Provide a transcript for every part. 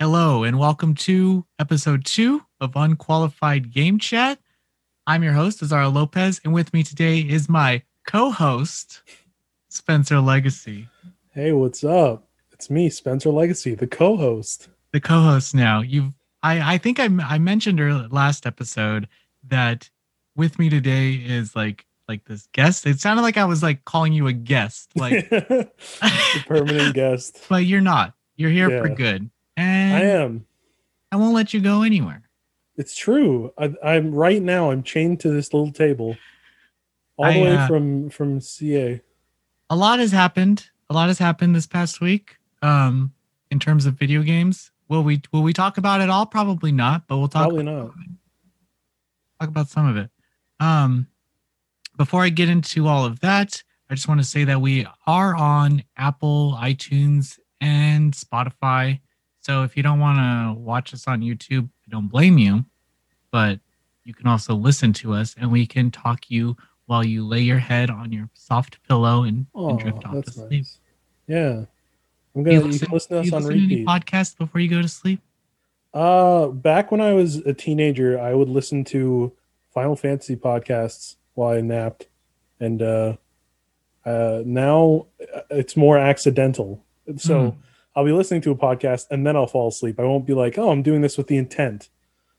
Hello, and welcome to episode two of Unqualified Game Chat. I'm your host, Azario Lopez, and with me today is my co host, Spencer Legacy. Hey, what's up? It's me, Spencer Legacy, the co-host. The co host now. You've, I, I think I, I mentioned earlier, last episode that with me today is like like this guest. It sounded like I was like calling you a guest, like permanent guest. but you're not. You're here for good. And I am. I won't let you go anywhere. It's true. I, I'm right now. I'm chained to this little table, all the way uh, from from CA. A lot has happened. A lot has happened this past week. Um, in terms of video games. Will we will we talk about it all? Probably not, but we'll talk Probably not. talk about some of it. Um, before I get into all of that, I just want to say that we are on Apple, iTunes, and Spotify. So if you don't want to watch us on YouTube, I don't blame you, but you can also listen to us and we can talk you while you lay your head on your soft pillow and, Oh, and drift off to sleep. nice. Yeah, I'm gonna. You, can listen to us on listen repeat. podcasts before you go to sleep? Uh, back when I was a teenager, I would listen to Final Fantasy podcasts while I napped, and uh, uh, now uh, it's more accidental. So Hmm. I'll be listening to a podcast and then I'll fall asleep. I won't be like, "Oh, I'm doing this with the intent."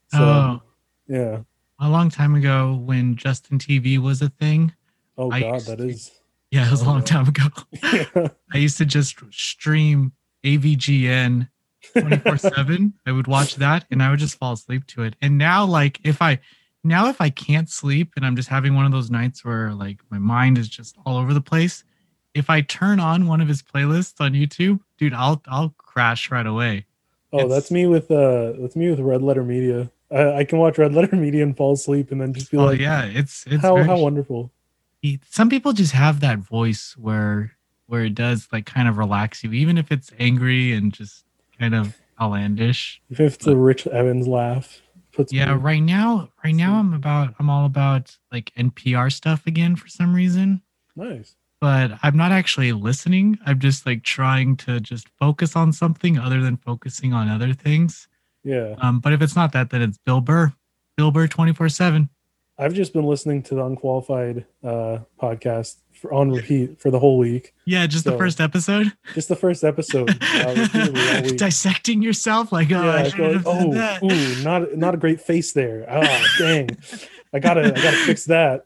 So oh, yeah. a long time ago when Justin TV was a thing. Oh I God, that to- is. Yeah, it was a Oh, long time ago. I used to just stream AVGN 24 7. I would watch that and I would just fall asleep to it. And now, like, if I now if I can't sleep and I'm just having one of those nights where like my mind is just all over the place, if I turn on one of his playlists on YouTube, dude, I'll I'll crash right away. oh, It's- that's me with uh, that's me with Red Letter Media. I, I can watch Red Letter Media and fall asleep and then just be Oh like, yeah, it's it's "How very, how wonderful." some people just have that voice where where it does like kind of relax you, even if it's angry and just kind of outlandish. If it's a Rich Evans laugh, puts Yeah, me- right now, right now I'm about I'm all about like NPR stuff again for some reason. nice. But I'm not actually listening. I'm just like trying to just focus on something other than focusing on other things. Yeah. Um, but if it's not that, then it's Bill Burr. Bill Burr 24 7. I've just been listening to the Unqualified uh, podcast for, on repeat for the whole week. Yeah, just the first episode. Just the first episode. Uh, repeatedly all week. Dissecting yourself, like, oh, yeah, shouldn't going, have oh, ooh, not not a great face there. Ah, dang. I gotta I gotta fix that.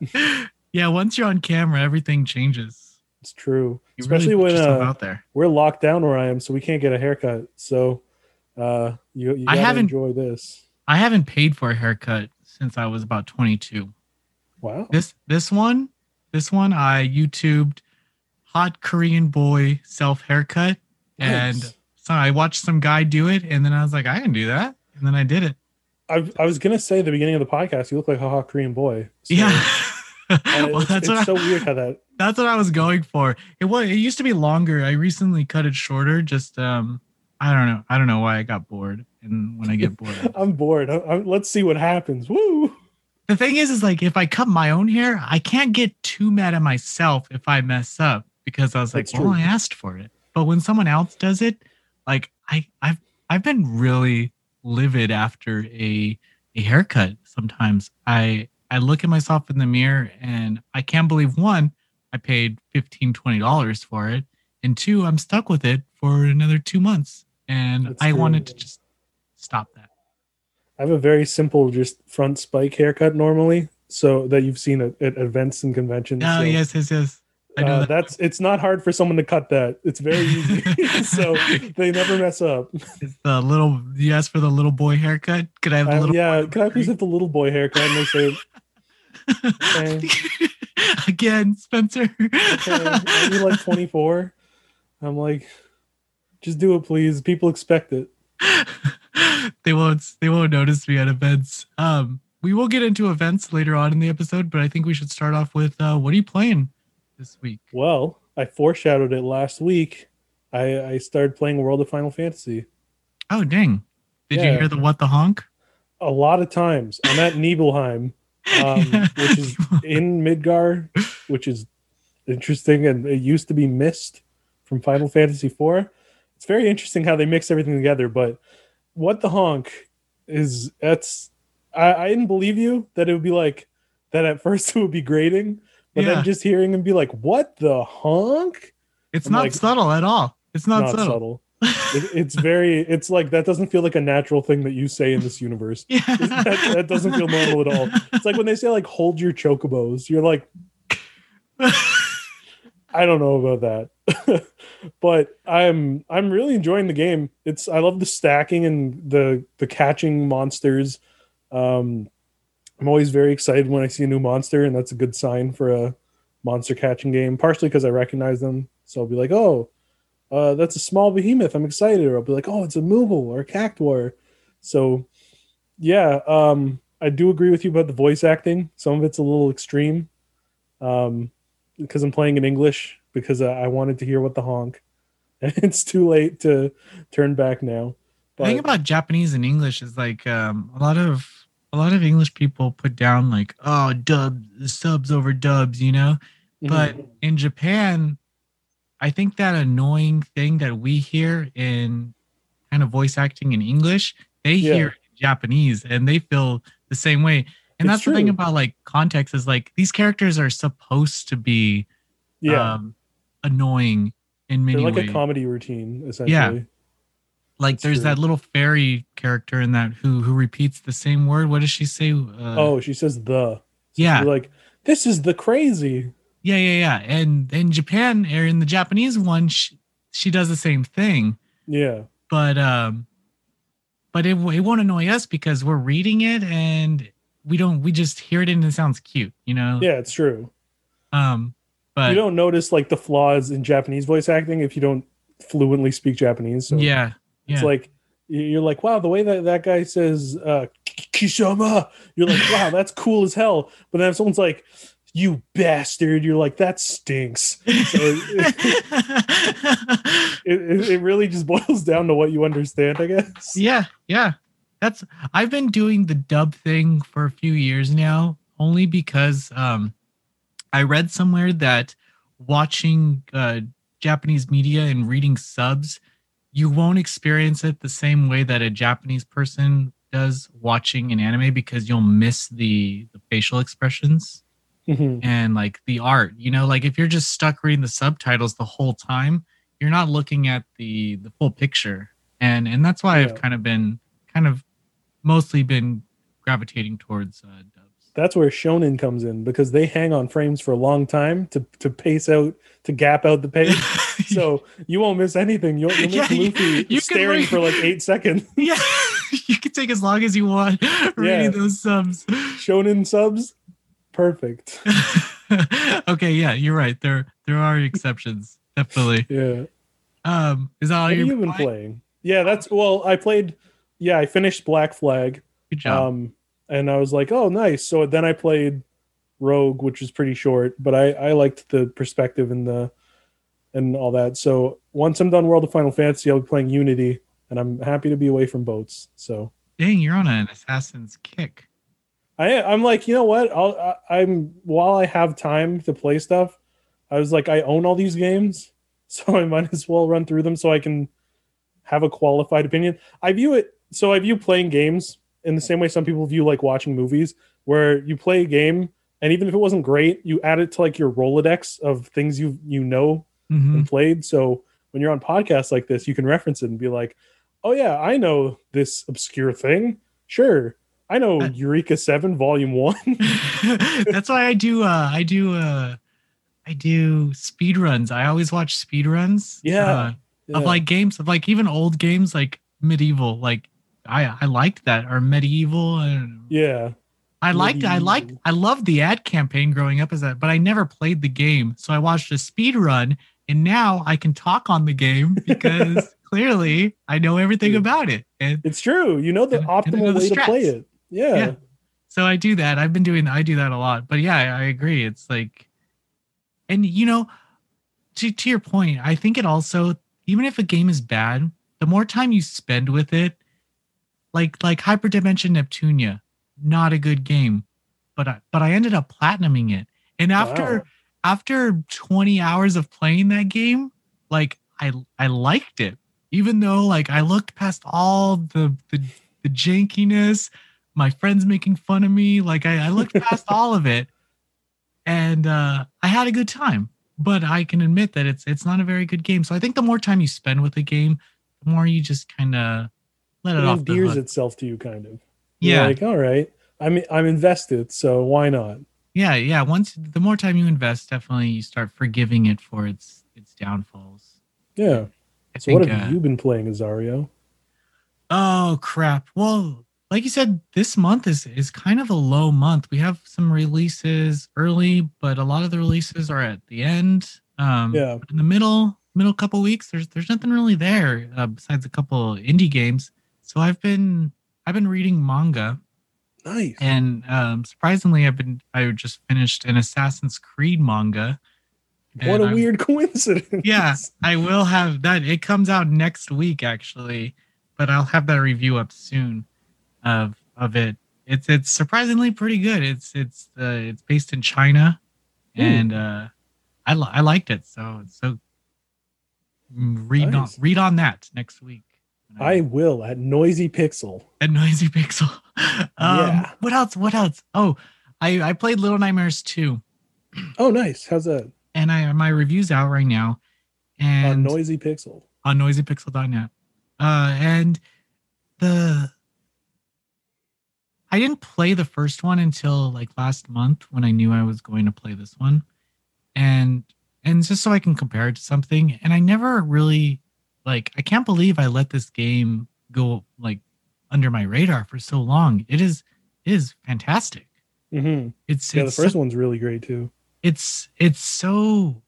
yeah, once you're on camera, everything changes. It's true. You Especially really when uh, we're locked down where I am, so we can't get a haircut. So uh, you you I haven't- enjoy this. I haven't paid for a haircut since I was about 22. Wow. This this one, this one I YouTubed hot Korean boy self haircut and so I watched some guy do it and then I was like I can do that and then I did it. I, I was gonna say at the beginning of the podcast, you look like a hot Korean boy. So, yeah. well, it's, that's it's what so I, weird how that. that's what I was going for. It was it used to be longer. I recently cut it shorter just um I don't know. I don't know why I got bored and when I get bored. I'm bored. I, I, let's see what happens. Woo! the thing is is like if I cut my own hair, I can't get too mad at myself if I mess up because I was like, That's well, true. I asked for it. But when someone else does it, like I I've I've been really livid after a a haircut sometimes. I I look at myself in the mirror and I can't believe one, I paid 15 20 dollars for it, and two, I'm stuck with it for another 2 months. And That's I true. wanted to just stop that. I have a very simple, just front spike haircut normally, so that you've seen at, at events and conventions. Oh, so, yes, yes, yes. I know uh, that. that's it's not hard for someone to cut that. It's very easy, so they never mess up. It's the little you asked for the little boy haircut. Could I have the Uh, little yeah, boy can I please have the little boy haircut? And they say, okay. Again, Spencer. okay, are like 24? I'm like, just do it, please. People expect it. they won't they won't notice me at events. Um we will get into events later on in the episode, but I think we should start off with uh what are you playing this week? Well, I foreshadowed it last week. I, I started playing World of Final Fantasy. Oh dang. Did you hear the what the honk? A lot of times. I'm at Nibelheim, um, which is in Midgar, which is interesting. And it used to be Mist from Final Fantasy IV. It's very interesting how they mix everything together. But what the honk is that's I, I didn't believe you that it would be like that at first it would be grating, but Yeah. then just hearing him be like, "What the honk?" It's I'm not like- subtle at all. It's not, Not subtle. subtle. It, it's very. It's like that doesn't feel like a natural thing that you say in this universe. yeah. that, that doesn't feel normal at all. It's like when they say like "hold your chocobos," you're like, I don't know about that, but I'm I'm really enjoying the game. It's I love the stacking and the the catching monsters. Um, I'm always very excited when I see a new monster, and that's a good sign for a monster catching game. Partially because I recognize them, so I'll be like, oh, uh, that's a small behemoth. I'm excited. Or I'll be like, oh, it's a Moogle or a Cactuar. So, yeah, um, I do agree with you about the voice acting. Some of it's a little extreme. Um, because I'm playing in English because I, wanted to hear what the honk, and it's too late to turn back now. the thing about Japanese and English is like um, a lot of a lot of English people put down like oh dub subs over dubs, you know. But Mhm. in Japan, I think that annoying thing that we hear in kind of voice acting in English, they Yeah. hear in Japanese and they feel the same way. And It's that's the thing about like context is like these characters are supposed to be yeah, um, annoying in many they're like ways. a comedy routine essentially. Yeah. like It's there's true. that little fairy character in that who who repeats the same word. What does she say? Uh, oh, she says the. So Yeah. like this is the crazy. Yeah, yeah, yeah. And in Japan or in the Japanese one, she, she does the same thing. Yeah, but um but it, it won't annoy us because we're reading it and we don't we just hear it and it sounds cute you know yeah, it's true. um but you don't notice like the flaws in Japanese voice acting if you don't fluently speak Japanese. So yeah yeah it's like you're like, wow, the way that that guy says uh, Kisama, you're like, wow, that's cool as hell. But then if someone's like, you bastard, you're like, that stinks. So It, it, it really just boils down to what you understand, I guess. yeah yeah that's i've been doing the dub thing for a few years now only because um i read somewhere that watching uh japanese media and reading subs you won't experience it the same way that a japanese person does watching an anime because you'll miss the the facial expressions Mhm. and like the art you know like if you're just stuck reading the subtitles the whole time you're not looking at the the full picture and and that's why Yeah. i've kind of been kind of mostly been gravitating towards uh dubs That's where Shonen comes in because they hang on frames for a long time to, to pace out, to gap out the page. so you won't miss anything. You'll, you'll miss you- Luffy you staring read- for like eight seconds. yeah you can take as long as you want reading Yeah. those subs Shonen subs, perfect. okay yeah you're right there there are exceptions definitely Yeah. um is that all What you've you been playing? Yeah, that's well. I played. Yeah, I finished Black Flag. good job Um, and I was like, oh, nice. So then I played Rogue, which was pretty short, but I I liked the perspective and the and all that. So once I'm done World of Final Fantasy, I'll be playing Unity, and I'm happy to be away from boats. So dang you're on an assassin's kick I I'm like, you know what? I'll I, I'm while I have time to play stuff, I was like, I own all these games, so I might as well run through them so I can have a qualified opinion. I view it so I view playing games in the same way some people view like watching movies, where you play a game and even if it wasn't great, you add it to like your Rolodex of things you you know Mhm. and played. So when you're on podcasts like this, you can reference it and be like, "Oh yeah, I know this obscure thing. Sure, I know Uh, Eureka Seven Volume One." That's why I do uh I do uh I do speed runs. I always watch speed runs. Yeah. uh, Yeah. of like games of like even old games like MediEvil. Like I I liked that or MediEvil and yeah, I liked I liked I loved the ad campaign growing up as that, but I never played the game. So I watched a speed run and now I can talk on the game because clearly I know everything Yeah. about it. And it's true. You know the And- and know optimal the way to play it. Yeah. Yeah. so I do that. I've been doing I do that a lot. But yeah, I, I agree. It's like and you know, to to your point, I think it also even if a game is bad, the more time you spend with it, like like Hyperdimension Neptunia, not a good game. But I but I ended up platinuming it. And after Wow. after 20 hours of playing that game, like I I liked it. even though like I looked past all the the, the jankiness, my friends making fun of me, like I, I looked past all of it, and uh, I had a good time. But I can admit that it's it's not a very good game. So I think the more time you spend with the game, the more you just kind of let it, it endears itself to you, kind of. You're Yeah, like, all right, I'm I'm invested, so why not? yeah, yeah. Once the more time you invest, definitely you start forgiving it for its its downfalls. Yeah. I So what have uh, you been playing, Azario? Oh crap. Well, like you said, this month is is kind of a low month. We have some releases early, but a lot of the releases are at the end. Um Yeah. in the middle middle couple weeks, there's there's nothing really there uh, besides a couple indie games. So I've been I've been reading manga Nice. and um surprisingly I've been I just finished an Assassin's Creed manga. what a I'm- weird coincidence. yeah, I will have that. It comes out next week, actually, but I'll have that review up soon of of it. It's it's surprisingly pretty good. It's it's uh, it's based in China, Hmm. and uh, I I liked it. So so read Nice. on read on that next week. I will at Noisy Pixel. At noisy pixel. um, Yeah. What else? What else? Oh, I I played Little Nightmares 2, Oh, nice. How's that? and I my review's out right now, On and Noisy Pixel. on noisypixel.net. Uh, and the I didn't play the first one until like last month when I knew I was going to play this one, and and just so I can compare it to something. And I never really like I can't believe I let this game go like under my radar for so long. It is it is fantastic. hmm It's Yeah, the it's first one's really great too. it's it's so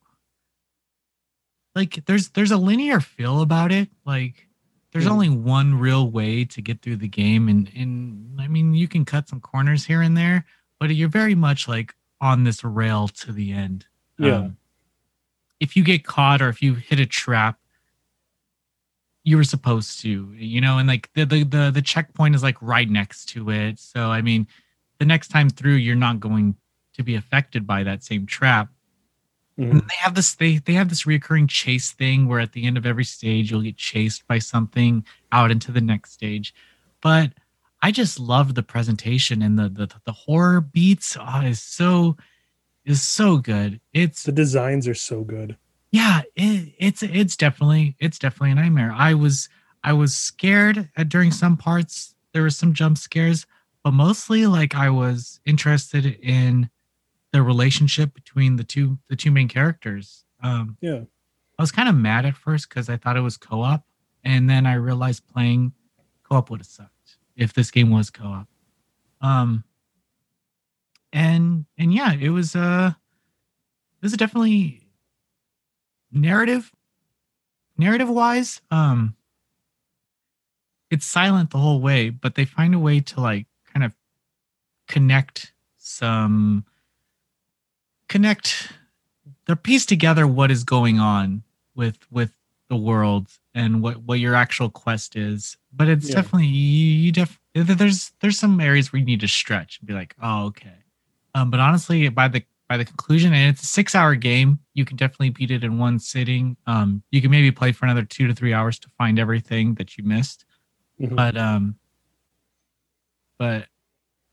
like there's there's a linear feel about it like there's only one real way to get through the game and and i mean you can cut some corners here and there but you're very much like on this rail to the end. Yeah. Um, if you get caught or if you hit a trap you were supposed to you know and like the, the the the checkpoint is like right next to it. So i mean the next time through you're not going to be affected by that same trap Mhm. they have this they they have this reoccurring chase thing where at the end of every stage you'll get chased by something out into the next stage but i just love the presentation and the the, the horror beats oh, is so is so good it's The designs are so good. yeah it, it's it's definitely it's definitely a nightmare i was i was scared at, during some parts there were some jump scares but mostly like i was interested in the relationship between the two the two main characters um Yeah. i was kind of mad at first because i thought it was co-op and then i realized playing co-op would have sucked if this game was co-op um and and yeah it was uh it was definitely narrative narrative wise um it's silent the whole way but they find a way to like kind of connect some connect they piece together what is going on with with the world and what what your actual quest is but it's Yeah. definitely you, you def there's there's some areas where you need to stretch and be like oh okay um but honestly by the by the conclusion and it's a six hour game you can definitely beat it in one sitting um you can maybe play for another two to three hours to find everything that you missed Mhm. but um but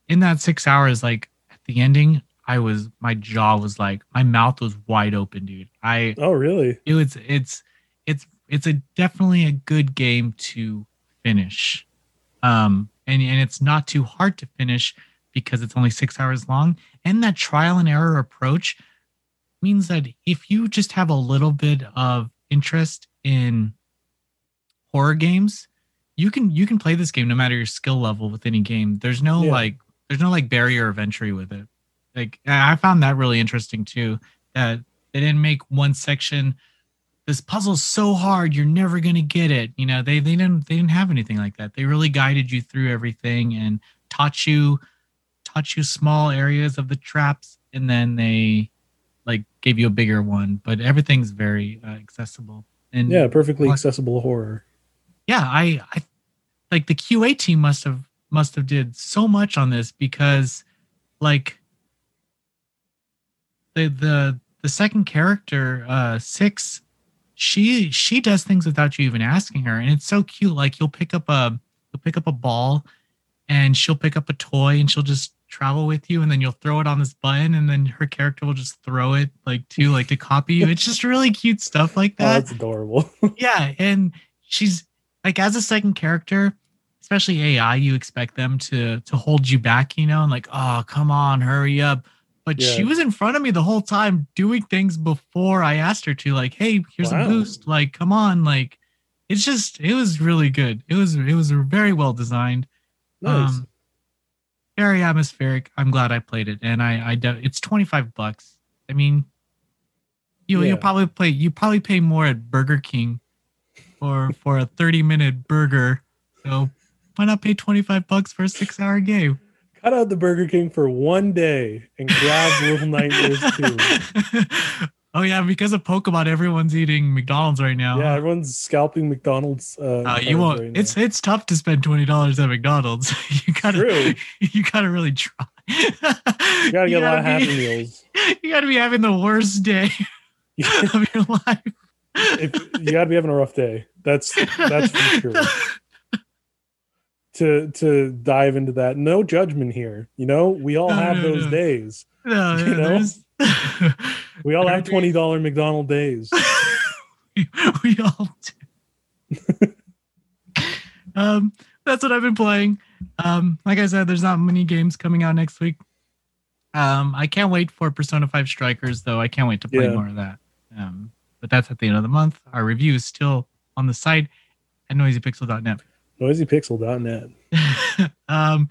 in that six hours like at the ending i was my jaw was like my mouth was wide open dude. I Oh, really? it was it's it's it's a definitely a good game to finish. Um and and it's not too hard to finish because it's only six hours long. And that trial and error approach means that if you just have a little bit of interest in horror games you can you can play this game no matter your skill level with any game. There's no Yeah. like there's no like barrier of entry with it like i found that really interesting too that they didn't make one section this puzzle's so hard you're never going to get it. You know they they didn't they didn't have anything like that. They really guided you through everything and taught you taught you small areas of the traps and then they like gave you a bigger one. But everything's very uh, accessible and Yeah, perfectly accessible horror. yeah i i like the qa team must have must have did so much on this because like the the the second character uh six she she does things without you even asking her, and it's so cute. Like you'll pick up a you'll pick up a ball, and she'll pick up a toy, and she'll just travel with you, and then you'll throw it on this button, and then her character will just throw it like to like to copy you. It's just really cute stuff like Oh, that. that's adorable. yeah, and she's like as a second character, especially AI, you expect them to to hold you back, you know, and like, oh, come on, hurry up. But she was in front of me the whole time doing things before I asked her to, like, hey, here's Wow. a boost, like, come on, like it's just it was really good. It was it was very well designed, nice. um, very atmospheric. I'm glad I played it, and I I de- it's 25 bucks. I mean, you Yeah. you'll probably play you probably pay more at Burger King for for a 30 minute burger. So why not pay 25 bucks for a six hour game? Cut out the Burger King for one day and grab Little Nightmares 2. oh yeah, because of Pokemon, everyone's eating McDonald's right now. Yeah, everyone's scalping McDonald's. Uh, Uh, you won't. right it's it's tough to spend twenty dollars at McDonald's. you gotta True. you gotta really try. you You gotta get a lot of Happy be, Meals. You gotta be having the worst day of your life. if, you gotta be having a rough day. That's that's for sure. To to dive into that, no judgment here. You know, we all No, have no, those no. days. No, You know? We all have twenty dollar McDonald days. we, we all do. um, that's what I've been playing. Um, like I said, there's not many games coming out next week. Um, I can't wait for Persona 5 Strikers, though. I can't wait to play Yeah. more of that. Um, but that's at the end of the month. Our review is still on the site at noisypixel.net. Noisypixel.net. um,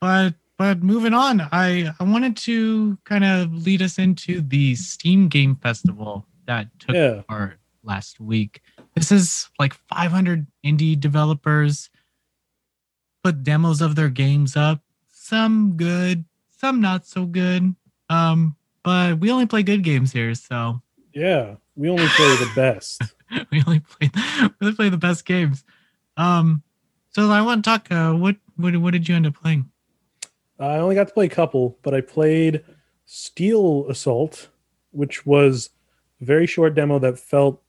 but but moving on, I I wanted to kind of lead us into the Steam Game Festival that took Yeah. part last week. This is like 500 indie developers put demos of their games up. Some good, some not so good. Um, but we only play good games here, so Yeah, we only play the best. we only play we only play the best games. Um, so I want to talk. Uh, what what what did you end up playing? I only got to play a couple, but I played Steel Assault, which was a very short demo that felt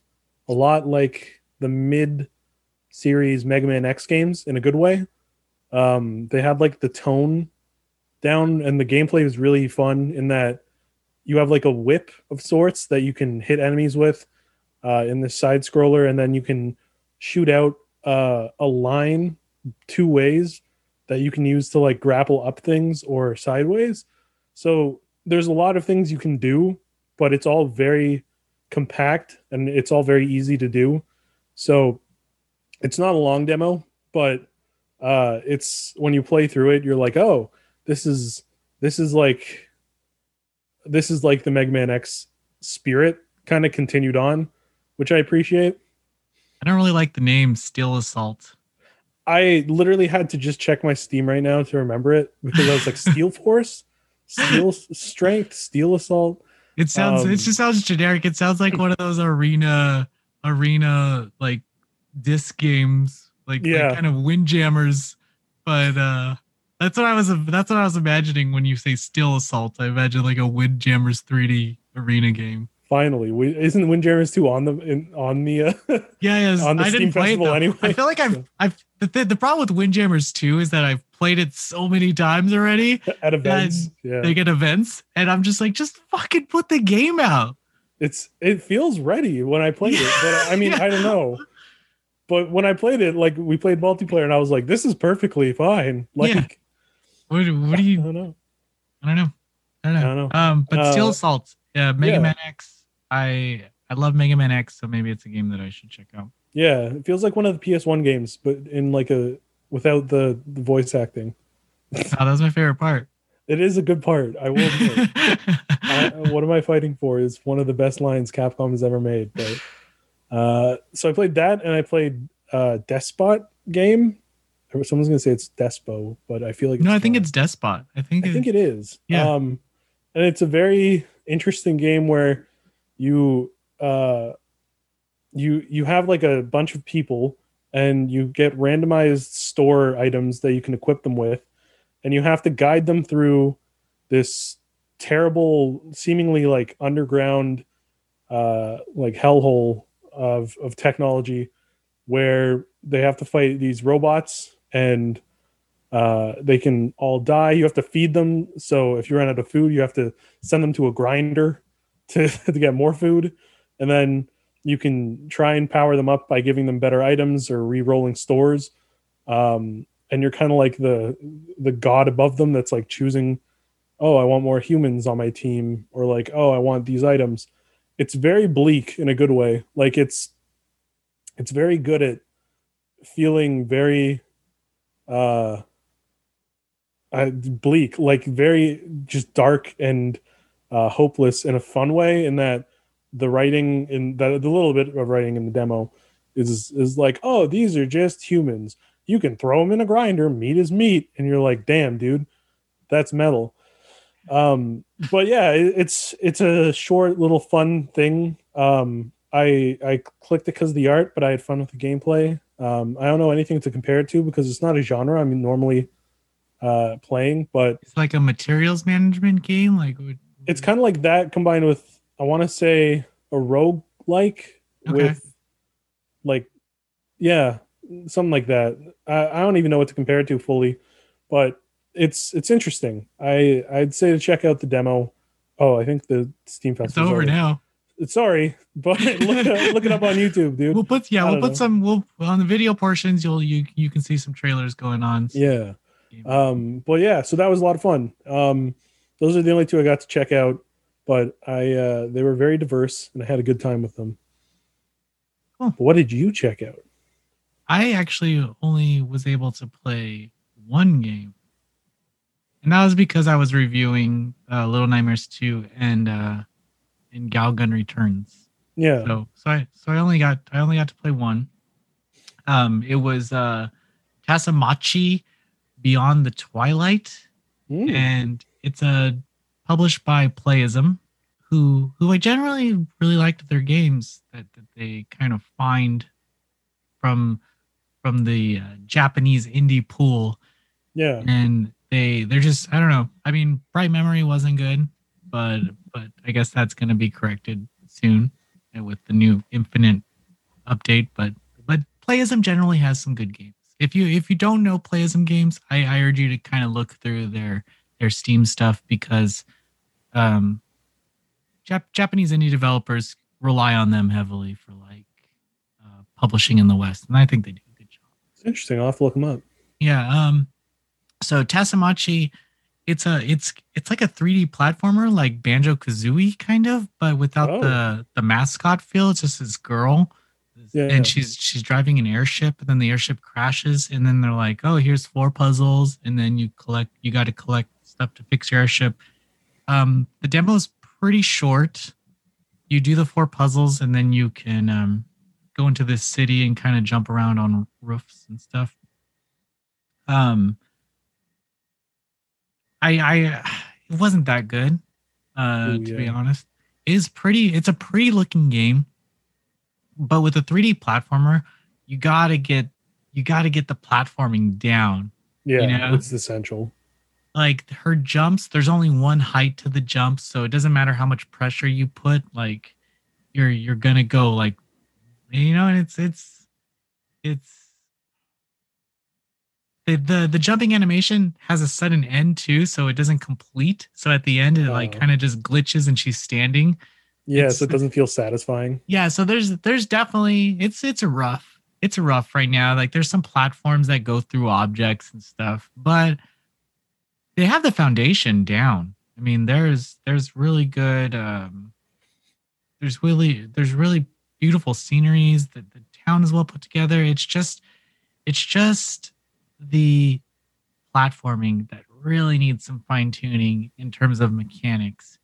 a lot like the mid series Mega Man X games in a good way. Um, they had like the tone down, and the gameplay was really fun in that you have like a whip of sorts that you can hit enemies with uh, in this side scroller, and then you can shoot out uh, a line two ways that you can use to like grapple up things or sideways. So there's a lot of things you can do, but it's all very compact and it's all very easy to do. So it's not a long demo, but uh it's when you play through it, you're like, oh, this is this is like this is like the Mega Man X spirit kind of continued on, which I appreciate. I don't really like the name Steel Assault. I literally had to just check my Steam right now to remember it because I was like Steel Force, Steel Strength, Steel Assault. It sounds. Um, it just sounds generic. It sounds like one of those arena, arena like disc games, like, Yeah. like kind of windjammers. But uh that's what I was. That's what I was imagining when you say Steel Assault. I imagine like a Windjammers 3D arena game. Finally, we, isn't Windjammers two on the in, on the uh, Yeah, yes. On the I Steam didn't play it anyway. I feel like I've, I've. The, th- the problem with Windjammers 2 is that I've played it so many times already. at events? Yeah, They get events, and I'm just like, just fucking put the game out. it's it feels ready when I played it, but I mean I don't know. But when I played it, like we played multiplayer, and I was like, "This is perfectly fine." Like, Yeah. What, what do I you? don't know. I don't know. I don't know. I don't know. Um, but Steel Uh, Assault, yeah, Mega yeah. Man X. I I love Mega Man X, so maybe it's a game that I should check out. Yeah, it feels like one of the PS1 games, but in like a without the, the voice acting. Oh, that was my favorite part. It is a good part. I will admit. I, what am I fighting for is one of the best lines Capcom has ever made. But uh, so I played that, and I played uh, Despot game. Someone's gonna say it's Despo, but I feel like no, I think not. it's Despot. I think. I think it is. Yeah. Um, and it's a very interesting game where you uh, you you have like a bunch of people and you get randomized store items that you can equip them with, and you have to guide them through this terrible, seemingly like underground uh, like hellhole of of technology where they have to fight these robots and uh, they can all die. You have to feed them. So if you run out of food, you have to send them to a grinder to, to get more food. And then you can try and power them up by giving them better items or re-rolling stores. Um, and you're kind of like the the god above them that's like choosing, oh, I want more humans on my team, or like, oh, I want these items. It's very bleak in a good way. Like it's it's very good at feeling very uh uh, bleak, like very just dark and uh, hopeless in a fun way. In that the writing in the, the little bit of writing in the demo is is like, oh, these are just humans. You can throw them in a grinder. Meat is meat, and you're like, damn, dude, that's metal. Um, but yeah, it, it's it's a short little fun thing. Um, I I clicked it because of the art, but I had fun with the gameplay. Um, I don't know anything to compare it to because it's not a genre. I mean, normally uh, playing, but it's like a materials management game. Like it's kind of like that combined with I want to say a rogue like okay. with like yeah something like that. I, I don't even know what to compare it to fully, but it's it's interesting. I I'd say to check out the demo. Oh, I think the Steam Festival. It's over already. now. Sorry, but look, look it up on YouTube, dude. We'll put yeah, we'll put know. some. We'll on the video portions. You'll you you can see some trailers going on. Yeah, um, but yeah, so that was a lot of fun. Um, those are the only two I got to check out, but I uh, they were very diverse and I had a good time with them. Cool. what did you check out? I actually only was able to play one game, and that was because I was reviewing uh, Little Nightmares two and uh, and Galgun Returns. Yeah. So so I so I only got I only got to play one. Um, it was uh, Tasomachi Beyond the Twilight, mm. and it's a published by Playism, who who I generally really liked their games that, that they kind of find from from the uh, Japanese indie pool. Yeah, and they they're just I don't know. I mean, Bright Memory wasn't good, but but I guess that's going to be corrected soon with the new Infinite update. But but Playism generally has some good games if you if you don't know Playism games, I, I urge you to kind of look through their their Steam stuff because um, Jap- Japanese indie developers rely on them heavily for like uh, publishing in the West, and I think they do a good job. It's interesting. I'll have to look them up. Yeah. Um. So Tasomachi, it's a it's it's like a 3D platformer, like Banjo Kazooie kind of, but without oh. the the mascot feel. It's just this girl yeah, and yeah. she's she's driving an airship and then the airship crashes and then they're like oh here's four puzzles and then you collect you got to collect stuff to fix your airship um the demo is pretty short you do the four puzzles and then you can um go into this city and kind of jump around on roofs and stuff um i i it wasn't that good uh Ooh, to yeah. be honest is pretty it's a pretty looking game but with a 3D platformer, you gotta get you gotta get the platforming down. Yeah, you know? it's essential. Like her jumps, there's only one height to the jumps, so it doesn't matter how much pressure you put. Like you're you're gonna go like, you know, and it's it's it's the, the the jumping animation has a sudden end too, so it doesn't complete. So at the end, it like oh. kind of just glitches and she's standing. Yeah, so it doesn't feel satisfying. Yeah, so there's there's definitely it's it's rough. It's rough right now. Like there's some platforms that go through objects and stuff, but they have the foundation down. I mean, there's there's really good um there's really there's really beautiful sceneries. The the town is well put together. It's just it's just the platforming that really needs some fine tuning in terms of mechanics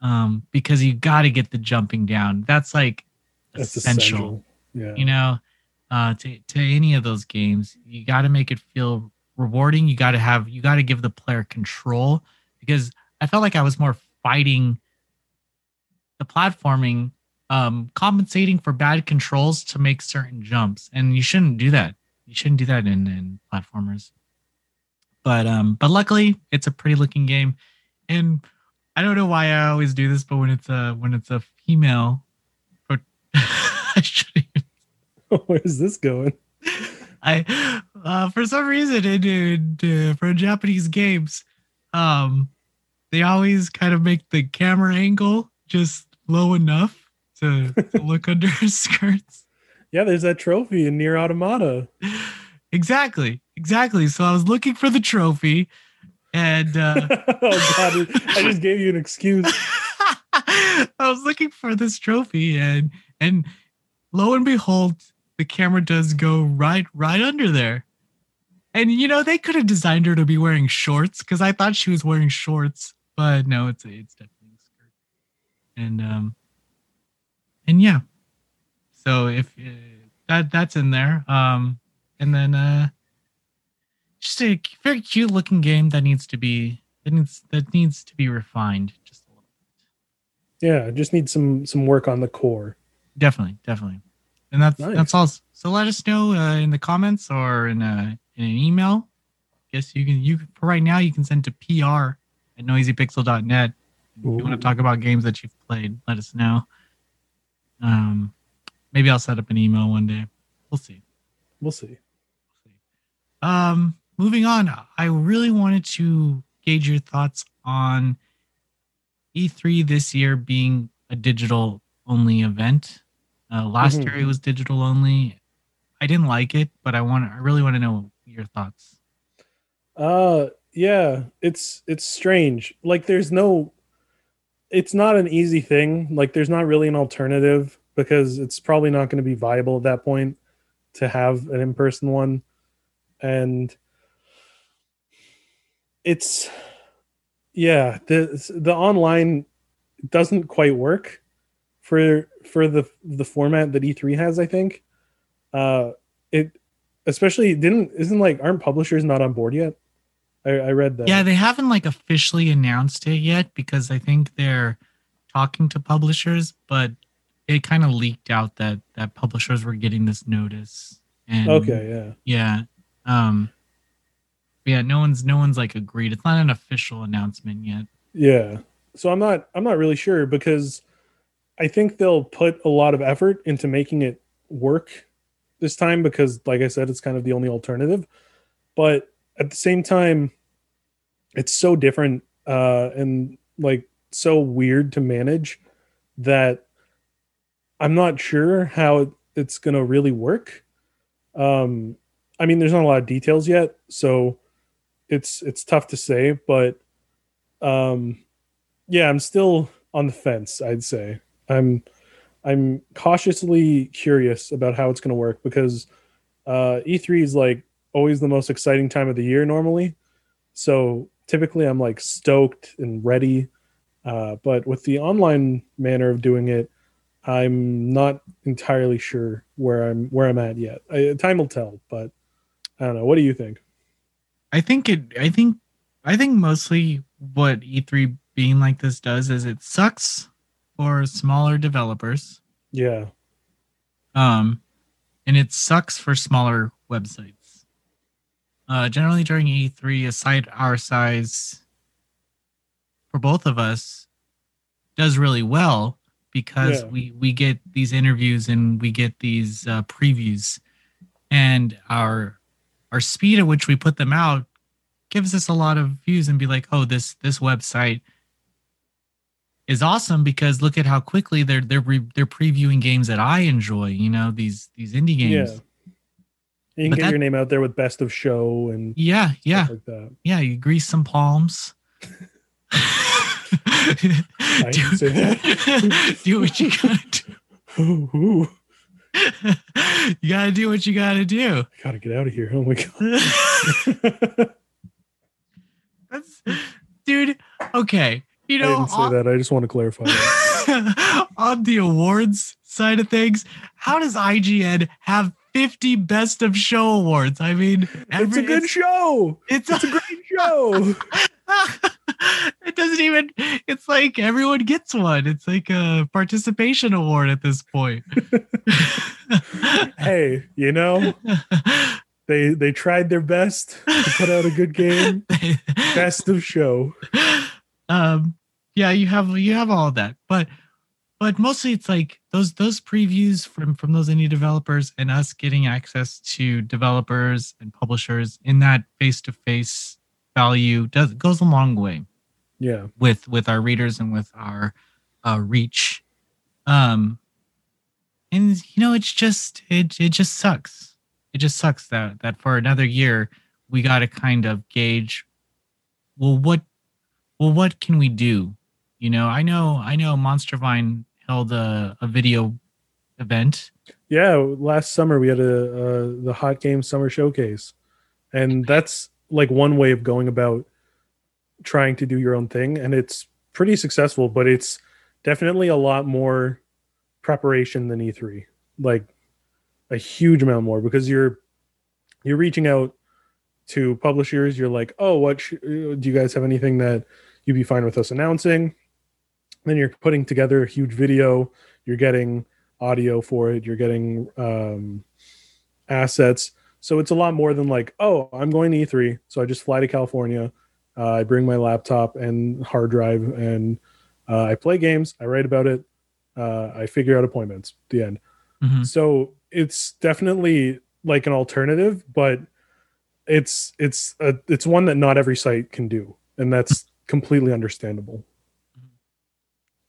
um, because you got to get the jumping down. That's like That's essential. essential. Yeah. You know, uh, to to any of those games, you got to make it feel rewarding. You got to have you got to give the player control because I felt like I was more fighting the platforming, um, compensating for bad controls to make certain jumps, and you shouldn't do that. You shouldn't do that in in platformers. But um, but luckily, it's a pretty looking game, and I don't know why I always do this, but when it's a when it's a female I shouldn't. Where's this going? I uh, for some reason in, in uh, for Japanese games, um, they always kind of make the camera angle just low enough to, to look under skirts. Yeah, there's that trophy in NieR Automata. Exactly, exactly. So I was looking for the trophy, and uh, oh god, I just gave you an excuse. I was looking for this trophy, and and lo and behold, the camera does go right right under there. And you know they could have designed her to be wearing shorts because I thought she was wearing shorts, but no, it's it's definitely a skirt. And um, and yeah, so if uh, that that's in there, um, and then uh, just a very cute looking game that needs to be that needs that needs to be refined just a little. bit. Yeah, just need some some work on the core. Definitely, definitely. And that's Nice. that's all. So let us know uh, in the comments or in a in an email. I guess you can you for right now you can send to pr at noisypixel.net. If you want to talk about games that you've played, let us know. Um, maybe I'll set up an email one day. We'll see. We'll see. Um, moving on, I really wanted to gauge your thoughts on E3 this year being a digital only event. Uh, last Mhm. year it was digital only. I didn't like it, but I want I really want to know your thoughts. Uh yeah, it's it's strange. Like there's no it's not an easy thing. Like there's not really an alternative because it's probably not going to be viable at that point to have an in-person one. And it's yeah, the the online doesn't quite work for for the the format that E3 has, I think. Uh it especially didn't isn't like aren't publishers not on board yet? I, I read that. Yeah, they haven't like officially announced it yet because I think they're talking to publishers, but it kind of leaked out that that publishers were getting this notice. And Okay, yeah. yeah. Um yeah, no one's no one's like agreed. It's not an official announcement yet. Yeah. So I'm not I'm not really sure because I think they'll put a lot of effort into making it work this time because like I said it's kind of the only alternative. But at the same time it's so different uh and like so weird to manage that I'm not sure how it- it's going to really work. Um I mean there's not a lot of details yet, so it's it's tough to say, but um yeah i'm still on the fence i'd say i'm i'm cautiously curious about how it's going to work because uh e3 is like always the most exciting time of the year normally. So typically i'm like stoked and ready uh but with the online manner of doing it i'm not entirely sure where i'm where i'm at yet. I, time will tell but i don't know. What do you think? I think it I think I think mostly what E3 being like this does is it sucks for smaller developers. yeah Um and it sucks for smaller websites. Uh generally during E3 a site our size for both of us does really well because Yeah. we we get these interviews and we get these uh, previews and our our speed at which we put them out gives us a lot of views and be like oh this this website is awesome because look at how quickly they're they're re, they're previewing games that I enjoy you know these these indie games Yeah. You can But get that- your name out there with best of show and yeah yeah like that. yeah you grease some palms I didn't say that. do what you gotta do you gotta do what you gotta do I gotta get out of here. Oh my god. That's, dude okay you I didn't say on- that. I just want to clarify on the awards side of things, how does IGN have 50 best of show awards? I mean, it's a good show. It's, It's a great show. it doesn't even. It's like everyone gets one. It's like a participation award at this point. hey, you know, they they tried their best to put out a good game. Best of show. um, yeah, you have you have all of that, but but mostly it's like those those previews from from those indie developers and us getting access to developers and publishers in that face to face value does goes a long way Yeah. with with our readers and with our uh, reach. Um, and you know, it's just it it just sucks. It just sucks that that for another year we got to kind of gauge. Well, what well what can we do? You know, I know I know MonsterVine held a, a video event. Yeah, last summer we had a uh, the Hot Game Summer Showcase, and that's like one way of going about trying to do your own thing, and it's pretty successful. But it's definitely a lot more preparation than E3, like a huge amount more because you're you're reaching out to publishers. You're like, oh, what sh- do you guys have anything that you'd be fine with us announcing? Then you're putting together a huge video. You're getting audio for it you're getting um, assets so it's a lot more than like oh i'm going to e3 so i just fly to california uh, i bring my laptop and hard drive and uh, i play games i write about it uh, i figure out appointments the end Mhm. so it's definitely like an alternative but it's it's a, it's one that not every site can do and that's completely understandable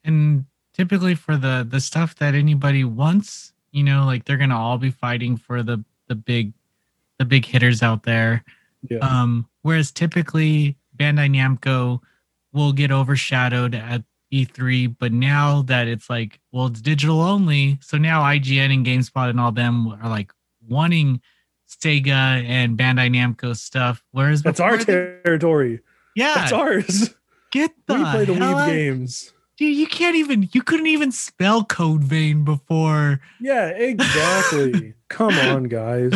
And typically for the the stuff that anybody wants, you know, like they're gonna all be fighting for the the big the big hitters out there. yeah Um, whereas typically Bandai Namco will get overshadowed at E3, but now that it's like, well, it's digital only, so now IGN and GameSpot and all them are like wanting Sega and Bandai Namco stuff. Whereas that's our they- territory yeah, that's ours get the we play the hell out- games Dude, you can't even you couldn't even spell Code Vein before. Yeah, exactly. Come on, guys.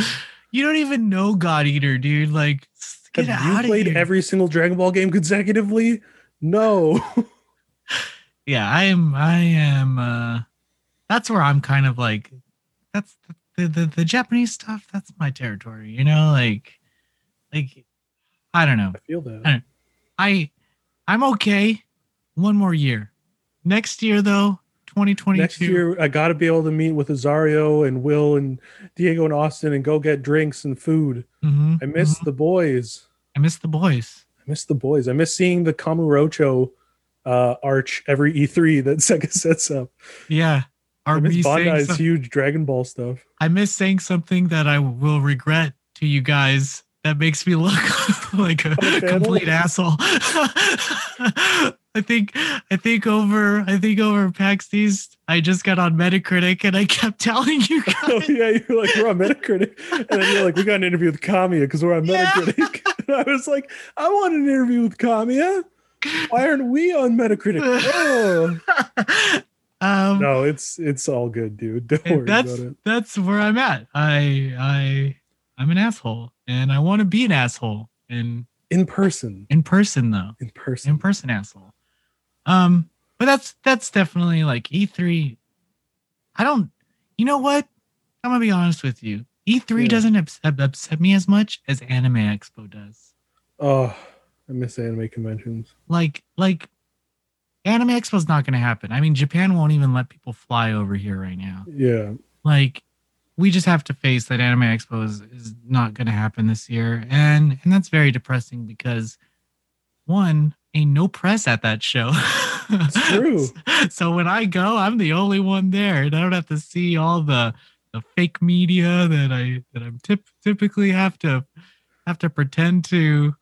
You don't even know God Eater, dude. Like get Have out you played here. every single Dragon Ball game consecutively? No. yeah, I am I am uh that's where I'm kind of like that's the the, the Japanese stuff, that's my territory, you know, like like I don't know. I feel that. I I'm okay. One more year. Next year though, 2022. Next year, I got to be able to meet with Azario and Will and Diego and Austin and go get drinks and food. Mhm, I miss mhm. the boys. I miss the boys. I miss the boys. I miss seeing the Kamurocho uh, arch every E3 that Sega sets up. Yeah. I Are miss we saying Bandai's some- huge Dragon Ball stuff. I miss saying something that I will regret to you guys that makes me look like a complete asshole. I think I think over I think over PAX East I just got on Metacritic and I kept telling you Oh yeah, you're like we're on Metacritic, and then you're like we got an interview with Kamiya because we're on Yeah. Metacritic. And I was like, I want an interview with Kamiya. Why aren't we on Metacritic? Oh. um No, it's it's all good, dude. Don't worry that's about it. that's where I'm at. I I I'm an asshole and I want to be an asshole and In person, in person though. in person. in person asshole. Um, but that's that's definitely like E3. I don't. You know what? I'm gonna be honest with you. E3 Yeah. doesn't upset, upset me as much as Anime Expo does. Oh, I miss anime conventions. Like like Anime Expo's not gonna happen. I mean, Japan won't even let people fly over here right now. Yeah, Like we just have to face that Anime Expo is, is not gonna happen this year, and and that's very depressing because one ain't no press at that show. It's true. so when I go, I'm the only one there, and I don't have to see all the the fake media that I that I'm tip, typically have to have to pretend to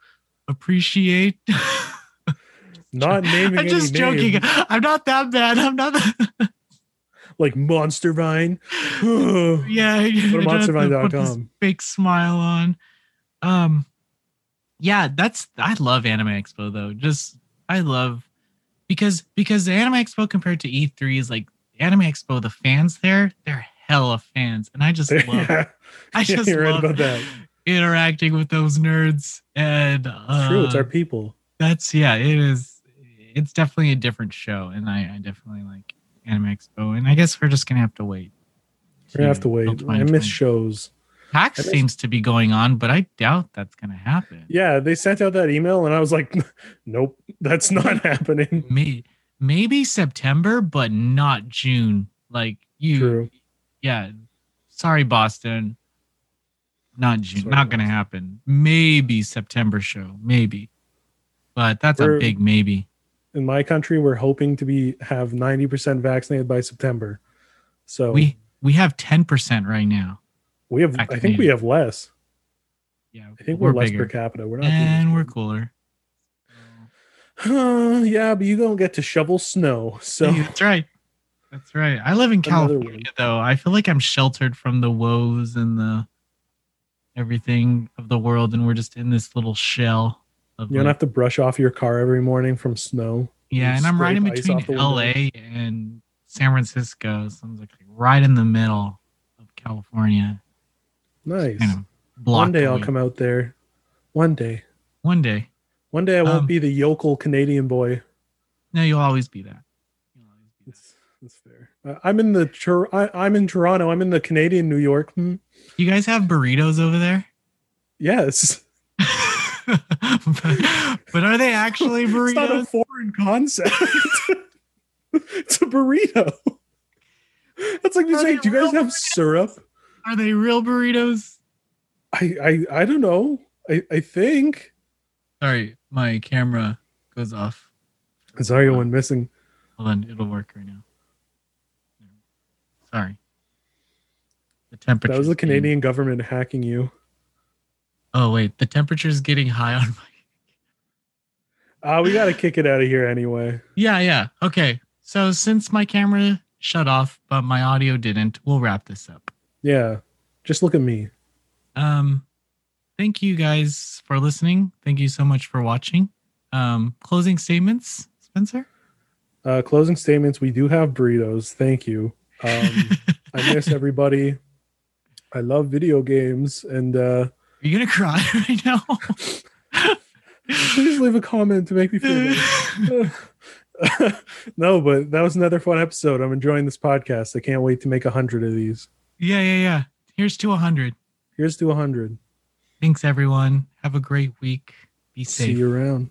appreciate. not naming I'm just joking. names, I'm not that bad. I'm not. That, like MonsterVine. Yeah. to I don't have to put this monstervine.com. Fake smile on. Um, yeah, that's I love Anime Expo though. Just I love because because the Anime Expo compared to E3 is like Anime Expo. The fans there, they're hella fans, and I just love. yeah, I just you're right love that. interacting with those nerds, and uh, true. It's our people. that's yeah it is it's definitely a different show and i, I definitely like anime expo and i guess we're just gonna have to wait We're gonna have to wait. I miss shows. Pax I seems to be going on but i doubt that's gonna happen Yeah, they sent out that email, and I was like, "Nope, that's not happening." May, maybe September, but not June. Like you, True. yeah. Sorry, Boston. Not June. Sorry, not gonna happen. Maybe September show. Maybe, but that's We're- a big maybe. In my country, we're hoping to be have 90% vaccinated by September. So We we have ten percent right now. We have I think we have less. Yeah, I think we're, less bigger. per capita. We're not and we're cooler. Uh, yeah, but you don't get to shovel snow. So Hey, that's right. That's right. I live in Another California one. though. I feel like I'm sheltered from the woes and the everything of the world, and we're just in this little shell of you don't like- have to brush off your car every morning from snow. yeah. And I'm right in scrape ice off between. LA and San Francisco, so I'm like right in the middle of California. Nice. Kind of One day I'll come out there. One day. One day. One day I won't Um, be the yokel Canadian boy. No, you'll always be that. You'll always be that. It's, it's fair. Uh, I'm in the I, I'm in Toronto. I'm in the Canadian New York. Hmm. You guys have burritos over there? Yes. but, but are they actually burritos? It's not a foreign concept. it's a burrito. That's like you say, do you guys have syrup? Are they real burritos? I I, I don't know. I, I think. Sorry, my camera goes off. Sorry, one missing. Hold on, it'll work right now. Sorry. The temperature. That was the Canadian government hacking you. Oh wait, the temperature's getting high on my. Ah, we got to kick it out of here anyway. Yeah, yeah. Okay. So since my camera shut off, but my audio didn't, we'll wrap this up. Yeah. Just look at me. Um, thank you guys for listening. Thank you so much for watching. Um, closing statements, Spencer. Uh, closing statements. We do have burritos. Thank you. Um, I miss everybody. I love video games. And uh, Are you gonna cry right now? please leave a comment to make me feel better. no, but that was another fun episode. I'm enjoying this podcast. I can't wait to make a hundred of these. Yeah, yeah, yeah. Here's to 100. Here's to a hundred. Thanks, everyone. Have a great week. Be safe. See you around.